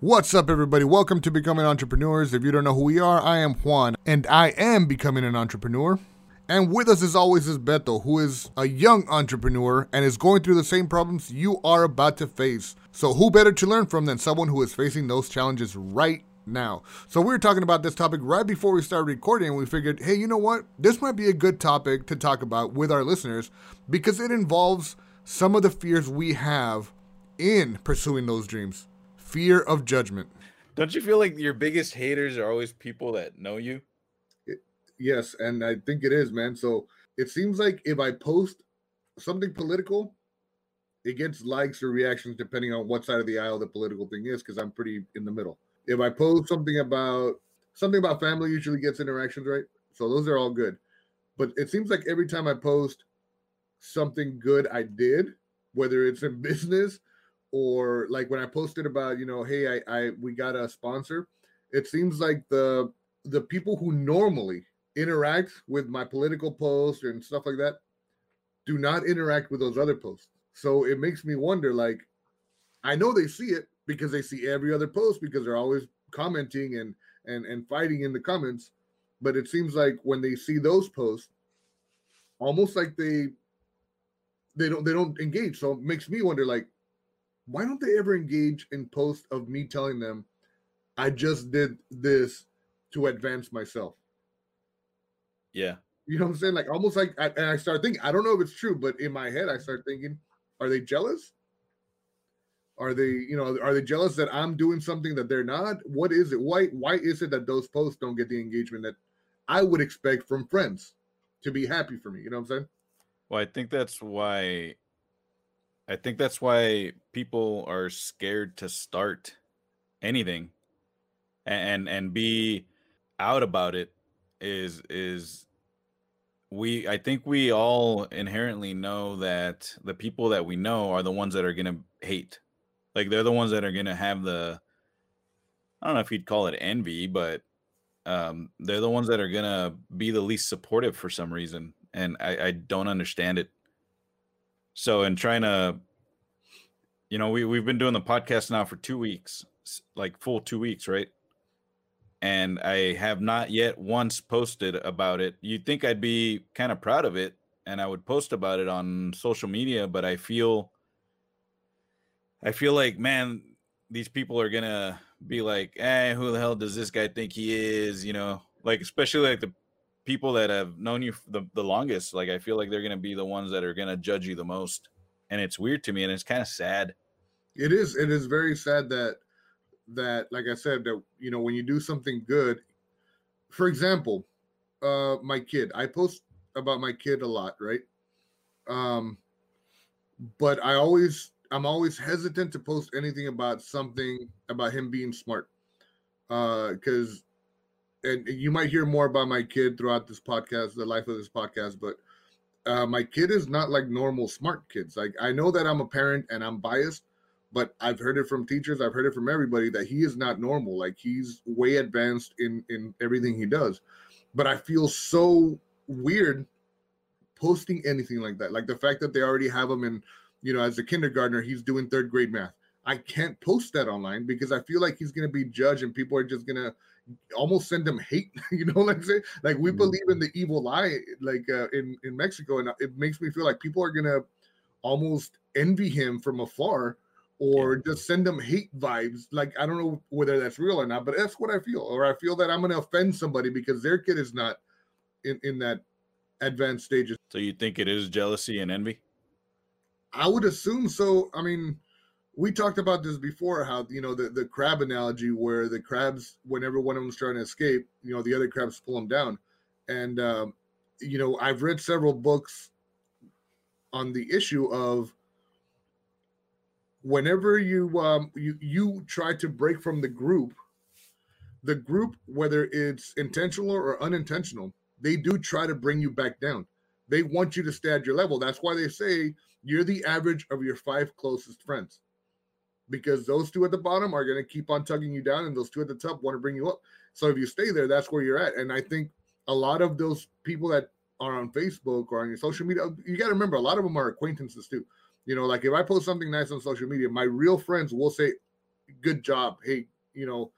What's up, everybody? Welcome to Becoming Entrepreneurs. If you don't know who we are, I am Juan, and I am becoming an entrepreneur. And with us, as always, is Beto, who is a young entrepreneur and is going through the same problems you are about to face. So, who better to learn from than someone who is facing those challenges right now? So, we were talking about this topic right before we started recording, and we figured, hey, you know what? This might be a good topic to talk about with our listeners because it involves some of the fears we have in pursuing those dreams fear of judgment. Don't you feel like your biggest haters are always people that know you? Yes, and I think it is, man. So it seems like if I post something political, it gets likes or reactions depending on what side of the aisle the political thing is, because I'm pretty in the middle. If I post something about something about family, usually gets interactions, right? So those are all good. But it seems like every time I post something good I did, whether it's in business or like when I posted about, you know, hey, I, I we got a sponsor, it seems like the the people who normally interact with my political posts and stuff like that do not interact with those other posts. So it makes me wonder like I know they see it because they see every other post because they're always commenting and and and fighting in the comments, but it seems like when they see those posts almost like they they don't they don't engage. So it makes me wonder like why don't they ever engage in posts of me telling them I just did this to advance myself? Yeah. You know what I'm saying? Like almost like, I, and I start thinking, I don't know if it's true, but in my head, I start thinking, are they jealous? Are they, you know, are they jealous that I'm doing something that they're not? What is it? Why, why is it that those posts don't get the engagement that I would expect from friends to be happy for me? You know what I'm saying? Well, I think that's why I think that's why people are scared to start anything and and be out about it is is we I think we all inherently know that the people that we know are the ones that are going to hate. Like they're the ones that are going to have the I don't know if you'd call it envy, but um, they're the ones that are going to be the least supportive for some reason and I, I don't understand it. So in trying to you know, we we've been doing the podcast now for 2 weeks, like full 2 weeks, right? and I have not yet once posted about it. You'd think I'd be kind of proud of it and I would post about it on social media, but I feel I feel like man, these people are gonna be like, "Hey, eh, who the hell does this guy think he is?" You know, like especially like the people that have known you the, the longest. Like I feel like they're gonna be the ones that are gonna judge you the most, and it's weird to me, and it's kind of sad. It is. It is very sad that that, like I said, that you know, when you do something good, for example, uh, my kid, I post about my kid a lot, right? Um, but I always, I'm always hesitant to post anything about something about him being smart, uh, because, and you might hear more about my kid throughout this podcast, the life of this podcast, but. Uh, my kid is not like normal smart kids. Like I know that I'm a parent and I'm biased, but I've heard it from teachers, I've heard it from everybody that he is not normal. Like he's way advanced in in everything he does. But I feel so weird posting anything like that. Like the fact that they already have him in, you know, as a kindergartner, he's doing third grade math. I can't post that online because I feel like he's going to be judged and people are just going to almost send them hate you know like I say like we mm-hmm. believe in the evil eye like uh, in in mexico and it makes me feel like people are gonna almost envy him from afar or yeah. just send them hate vibes. Like I don't know whether that's real or not, but that's what I feel. Or I feel that I'm going to offend somebody because their kid is not in in that advanced stages. So you think it is jealousy and envy? I would assume so. I mean, we talked about this before. How you know the the crab analogy, where the crabs, whenever one of them's trying to escape, you know the other crabs pull them down, and um, you know I've read several books on the issue of whenever you um you you try to break from the group the group whether it's intentional or unintentional they do try to bring you back down. They want you to stay at your level. That's why they say you're the average of your five closest friends because those two at the bottom are going to keep on tugging you down and those two at the top want to bring you up so if you stay there that's where you're at and i think a lot of those people that are on facebook or on your social media you got to remember a lot of them are acquaintances too you know, like if I post something nice on social media, my real friends will say, good job. Hey, you know,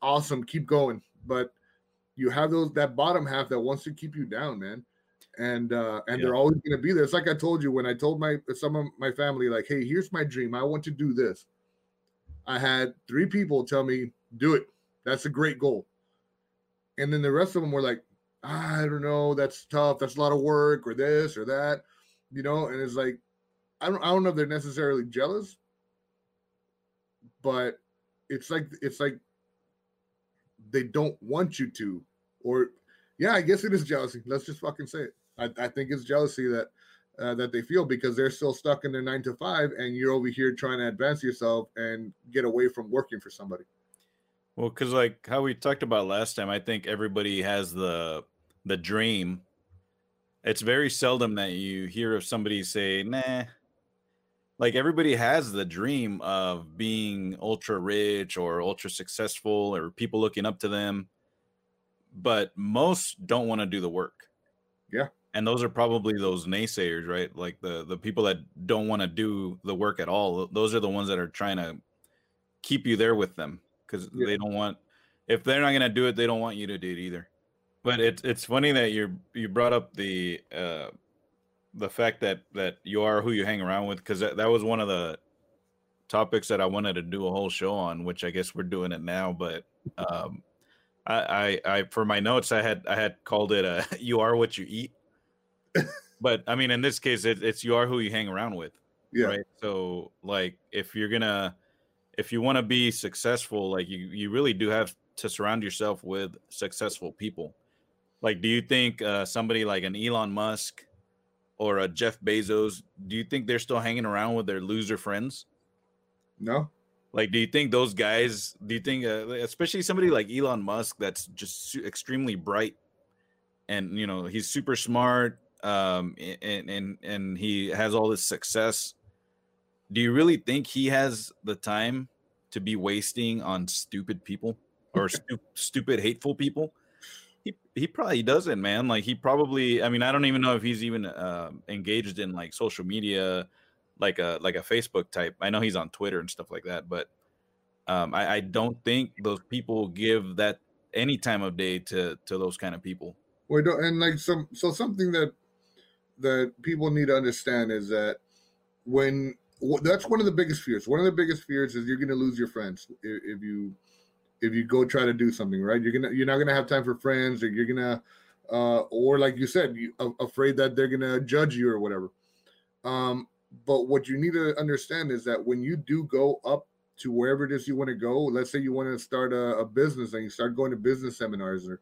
awesome, keep going. But you have those that bottom half that wants to keep you down, man. And uh and yeah. they're always gonna be there. It's like I told you when I told my some of my family, like, hey, here's my dream. I want to do this. I had three people tell me, do it. That's a great goal. And then the rest of them were like, I don't know, that's tough. That's a lot of work, or this or that, you know. And it's like, I don't, I don't know if they're necessarily jealous, but it's like it's like they don't want you to, or yeah, I guess it is jealousy. Let's just fucking say it. I, I think it's jealousy that uh, that they feel because they're still stuck in their nine to five, and you're over here trying to advance yourself and get away from working for somebody. Well, because like how we talked about last time, I think everybody has the the dream. It's very seldom that you hear of somebody say, "Nah." Like everybody has the dream of being ultra rich or ultra successful or people looking up to them, but most don't want to do the work. Yeah and those are probably those naysayers right? Like the the people that don't want to do the work at all those are the ones that are trying to keep you there with them because yeah. they don't want if they're not going to do it they don't want you to do it either. But it's it's funny that you you brought up the uh the fact that that you are who you hang around with because that, that was one of the topics that i wanted to do a whole show on which i guess we're doing it now but um I, I, I for my notes, I had I had called it uh, "You are what you eat," but I mean, in this case, it, it's you are who you hang around with. Yeah. Right. So, like, if you're gonna, if you want to be successful, like you, you really do have to surround yourself with successful people. Like, do you think uh, somebody like an Elon Musk or a Jeff Bezos, do you think they're still hanging around with their loser friends? No. Like, do you think those guys? Do you think, uh, especially somebody like Elon Musk, that's just extremely bright, and you know he's super smart, um, and and and he has all this success. Do you really think he has the time to be wasting on stupid people or stu- stupid hateful people? He he probably doesn't, man. Like he probably. I mean, I don't even know if he's even uh, engaged in like social media, like a like a Facebook type. I know he's on Twitter and stuff like that, but um, I, I don't think those people give that any time of day to to those kind of people. Well, and like some so something that that people need to understand is that when that's one of the biggest fears. One of the biggest fears is you're going to lose your friends if, you if you go try to do something. Right? You're gonna you're not to have time for friends, or you're gonna uh, or like you said, you, afraid that they're to judge you or whatever. Um, but what you need to understand is that when you do go up to wherever it is you want to go, let's say you want to start a, a business and you start going to business seminars or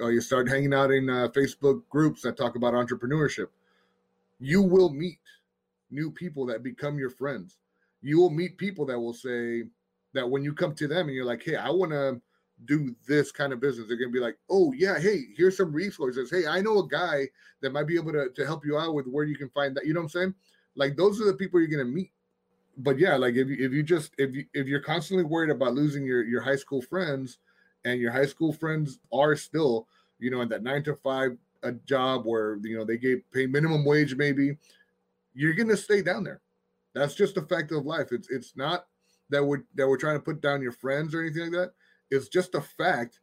or you start hanging out in uh, Facebook groups that talk about entrepreneurship, you will meet new people that become your friends. You will meet people that will say that when you come to them and you're like, hey, I want to do this kind of business, they're going to be like, oh, yeah, hey, here's some resources. Hey, I know a guy that might be able to, to help you out with where you can find that. You know what I'm saying? Like, those are the people you're going to meet. But yeah, like if you, if you just if you if you're constantly worried about losing your your high school friends, and your high school friends are still, you know, in that nine to five a job where you know they get pay minimum wage, maybe, you're gonna stay down there. That's just a fact of life. It's it's not that we're that we're trying to put down your friends or anything like that. It's just a fact,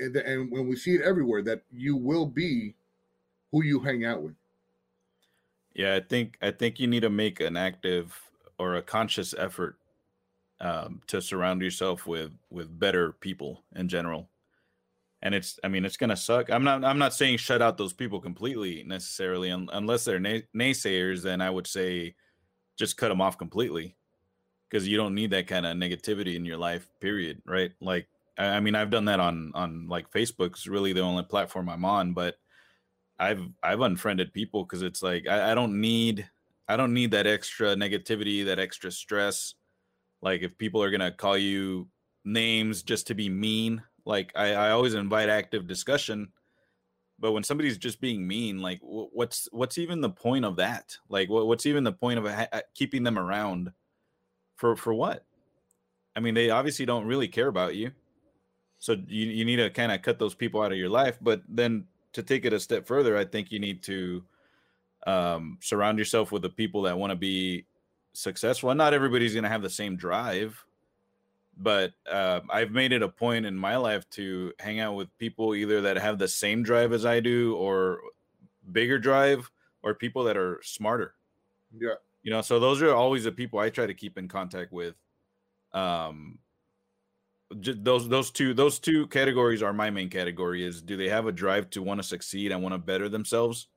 and, and when we see it everywhere, that you will be who you hang out with. Yeah, I think I think you need to make an active or a conscious effort um, to surround yourself with with better people in general. And it's, I mean, it's gonna suck. I'm not, I'm not saying shut out those people completely necessarily, un- unless they're nay- naysayers. Then I would say just cut them off completely, because you don't need that kind of negativity in your life. Period. Right? Like, I, I mean, I've done that on on like Facebook's really the only platform I'm on, but I've I've unfriended people because it's like I, I don't need I don't need that extra negativity, that extra stress like if people are gonna call you names just to be mean, like I, I always invite active discussion. But when somebody's just being mean, like what's what's even the point of that? Like what's even the point of ha- keeping them around? For for what? I mean, they obviously don't really care about you. So you, you need to kind of cut those people out of your life. But then to take it a step further, I think you need to um, surround yourself with the people that want to be successful. And not everybody's going to have the same drive. but uh, I've made it a point in my life to hang out with people either that have the same drive as I do, or bigger drive, or people that are smarter. Yeah, you know. So those are always the people I try to keep in contact with. Um, those those two those two categories are my main category. Is do they have a drive to want to succeed and want to better themselves,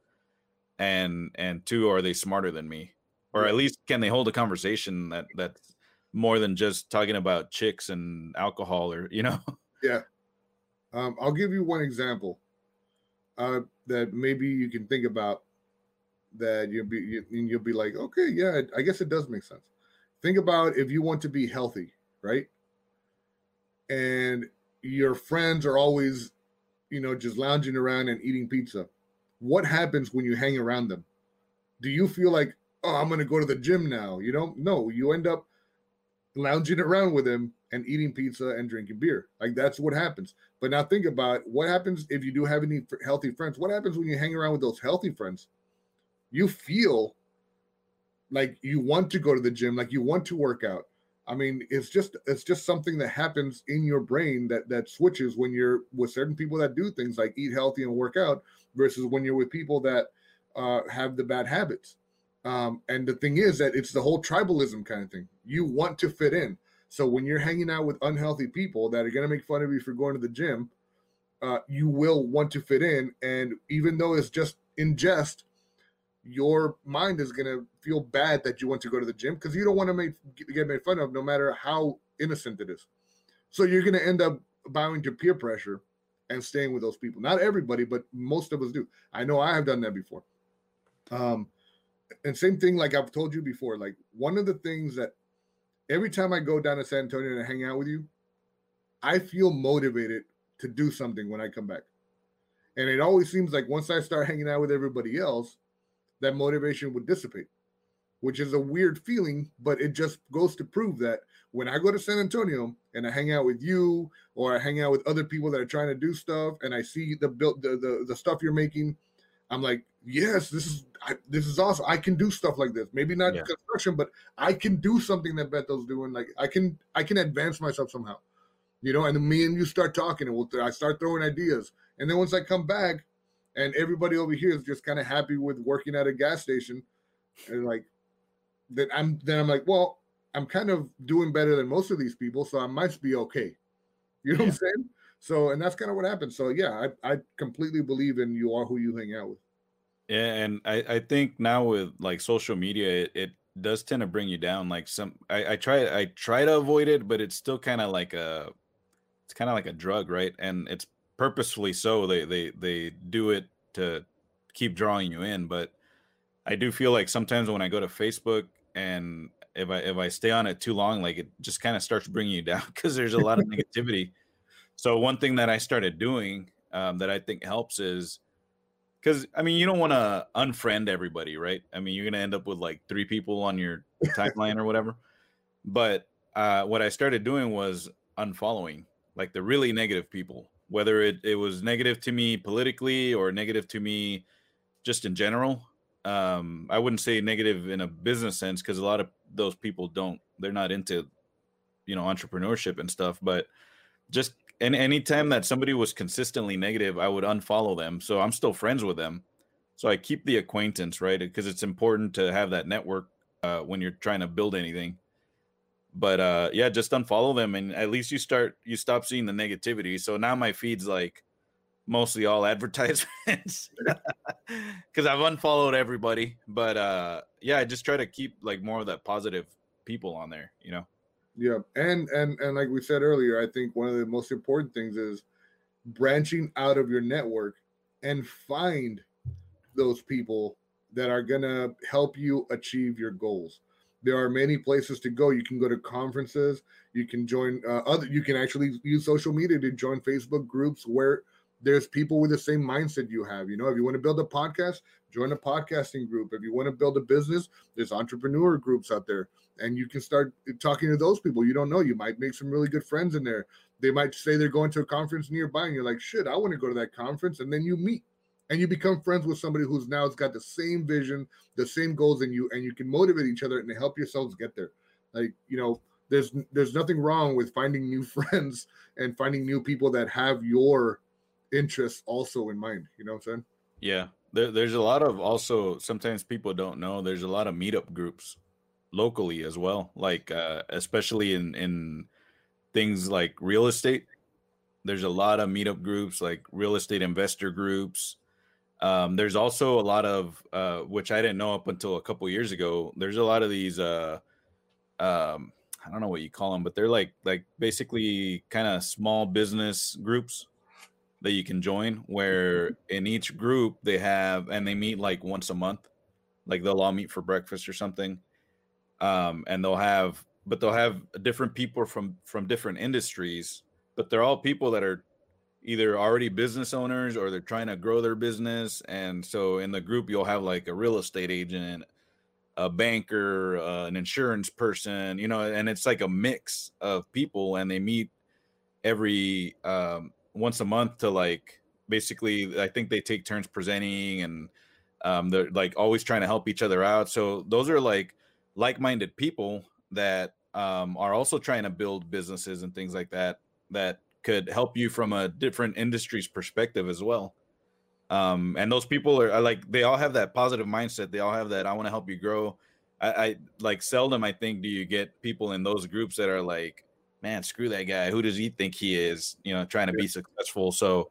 and and two, are they smarter than me, or at least can they hold a conversation that that's more than just talking about chicks and alcohol or you know? Yeah. Um, i'll give you one example uh, that maybe you can think about that you'll be you, you'll be like okay yeah i guess it does make sense. Think about if you want to be healthy right? And your friends are always you know just lounging around and eating pizza. What happens when you hang around them? Do you feel like oh i'm going to go to the gym now you don't know no you end up lounging around with him and eating pizza and drinking beer. Like that's what happens. But now think about what happens if you do have any healthy friends. What happens when you hang around with those healthy friends? You feel like you want to go to the gym, like you want to work out. I mean, it's just it's just something that happens in your brain that that switches when you're with certain people that do things like eat healthy and work out versus when you're with people that uh, have the bad habits. Um, and the thing is that it's the whole tribalism kind of thing. You want to fit in. So when you're hanging out with unhealthy people that are going to make fun of you for going to the gym, uh, you will want to fit in. And even though it's just in jest, your mind is going to feel bad that you want to go to the gym because you don't want to make, get made fun of no matter how innocent it is. So you're going to end up bowing to peer pressure and staying with those people. Not everybody, but most of us do. I know I have done that before. Um, and same thing like I've told you before, like one of the things that every time I go down to San Antonio to hang out with you, I feel motivated to do something when I come back. And it always seems like once I start hanging out with everybody else, that motivation would dissipate, which is a weird feeling, but it just goes to prove that when I go to San Antonio and I hang out with you or I hang out with other people that are trying to do stuff and I see the build the, the, the stuff you're making, I'm like, yes, this is I, this is awesome. I can do stuff like this. Maybe not yeah. construction, but I can do something that Beto's doing. Like I can I can advance myself somehow, you know. And me and you start talking, and we'll I start throwing ideas. And then once I come back, and everybody over here is just kind of happy with working at a gas station, and like then I'm then I'm like, well, I'm kind of doing better than most of these people, so I might be okay. You know yeah. what I'm saying? So, and that's kind of what happened. So, yeah, I, I completely believe in you are who you hang out with. Yeah, and I, I think now with like social media, it, it does tend to bring you down. Like some, I, I try I try to avoid it, but it's still kind of like a, it's kind of like a drug, right? And it's purposefully so. They they they do it to keep drawing you in. But I do feel like sometimes when I go to Facebook and if I if I stay on it too long, like it just kind of starts bringing you down because there's a lot of negativity. So one thing that I started doing um, that I think helps is because I mean you don't want to unfriend everybody, right? I mean you're gonna end up with like three people on your timeline or whatever. But uh, what I started doing was unfollowing like the really negative people, whether it, it was negative to me politically or negative to me just in general. Um, I wouldn't say negative in a business sense because a lot of those people don't they're not into you know entrepreneurship and stuff, but just and anytime that somebody was consistently negative, I would unfollow them. So I'm still friends with them. So I keep the acquaintance, right? Because it's important to have that network uh, when you're trying to build anything. But uh, yeah, just unfollow them, and at least you start you stop seeing the negativity. So now my feed's like mostly all advertisements because I've unfollowed everybody. But uh, yeah, I just try to keep like more of that positive people on there, you know. Yeah, and and and like we said earlier, I think one of the most important things is branching out of your network and find those people that are going to help you achieve your goals. There are many places to go. You can go to conferences. You can join uh, other. You can actually use social media to join Facebook groups where there's people with the same mindset you have. You know, if you want to build a podcast, join a podcasting group. If you want to build a business, there's entrepreneur groups out there and you can start talking to those people. You don't know. You might make some really good friends in there. They might say they're going to a conference nearby, and you're like, shit, I want to go to that conference. And then you meet and you become friends with somebody who's now has got the same vision, the same goals in you, and you can motivate each other and help yourselves get there. Like, you know, there's there's nothing wrong with finding new friends and finding new people that have your interests also in mind. You know what I'm saying? Yeah. There, there's a lot of also sometimes people don't know there's a lot of meetup groups locally as well like uh, especially in in things like real estate there's a lot of meetup groups like real estate investor groups um, there's also a lot of uh, which i didn't know up until a couple years ago there's a lot of these uh, um, i don't know what you call them but they're like like basically kind of small business groups that you can join where in each group they have and they meet like once a month. Like they'll all meet for breakfast or something um, and they'll have but they'll have different people from from different industries but they're all people that are either already business owners or they're trying to grow their business and so in the group you'll have like a real estate agent a banker uh, an insurance person you know and it's like a mix of people and they meet every um, once a month to like basically I think they take turns presenting and um, they're like always trying to help each other out. So those are like like-minded people that um, are also trying to build businesses and things like that that could help you from a different industry's perspective as well. Um, and those people are, are, like they all have that positive mindset. They all have that I want to help you grow. I, I like seldom I think do you get people in those groups that are like man, screw that guy. Who does he think he is? You know, trying to be successful. So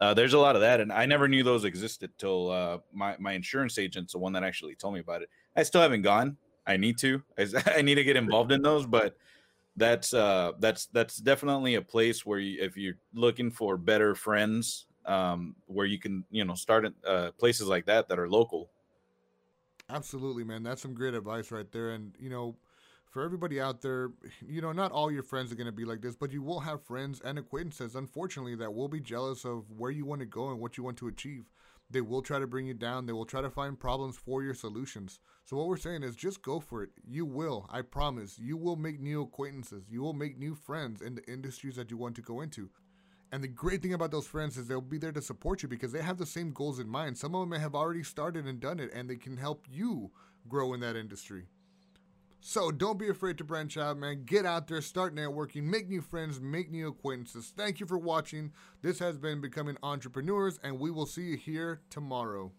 uh, there's a lot of that, and I never knew those existed till uh, my my insurance agent's the one that actually told me about it. I still haven't gone. I need to. I, I need to get involved in those, but that's uh that's that's definitely a place where you, if you're looking for better friends um where you can you know start at uh, places like that that are local absolutely man that's some great advice right there and you know for everybody out there, you know, not all your friends are going to be like this, but you will have friends and acquaintances, unfortunately, that will be jealous of where you want to go and what you want to achieve. They will try to bring you down. They will try to find problems for your solutions. So, what we're saying is just go for it. You will, I promise, you will make new acquaintances. You will make new friends in the industries that you want to go into. And the great thing about those friends is they'll be there to support you because they have the same goals in mind. Some of them have already started and done it, and they can help you grow in that industry. So don't be afraid to branch out, man. Get out there, start networking, make new friends, make new acquaintances. Thank you for watching. This has been Becoming Entrepreneurs, and we will see you here tomorrow.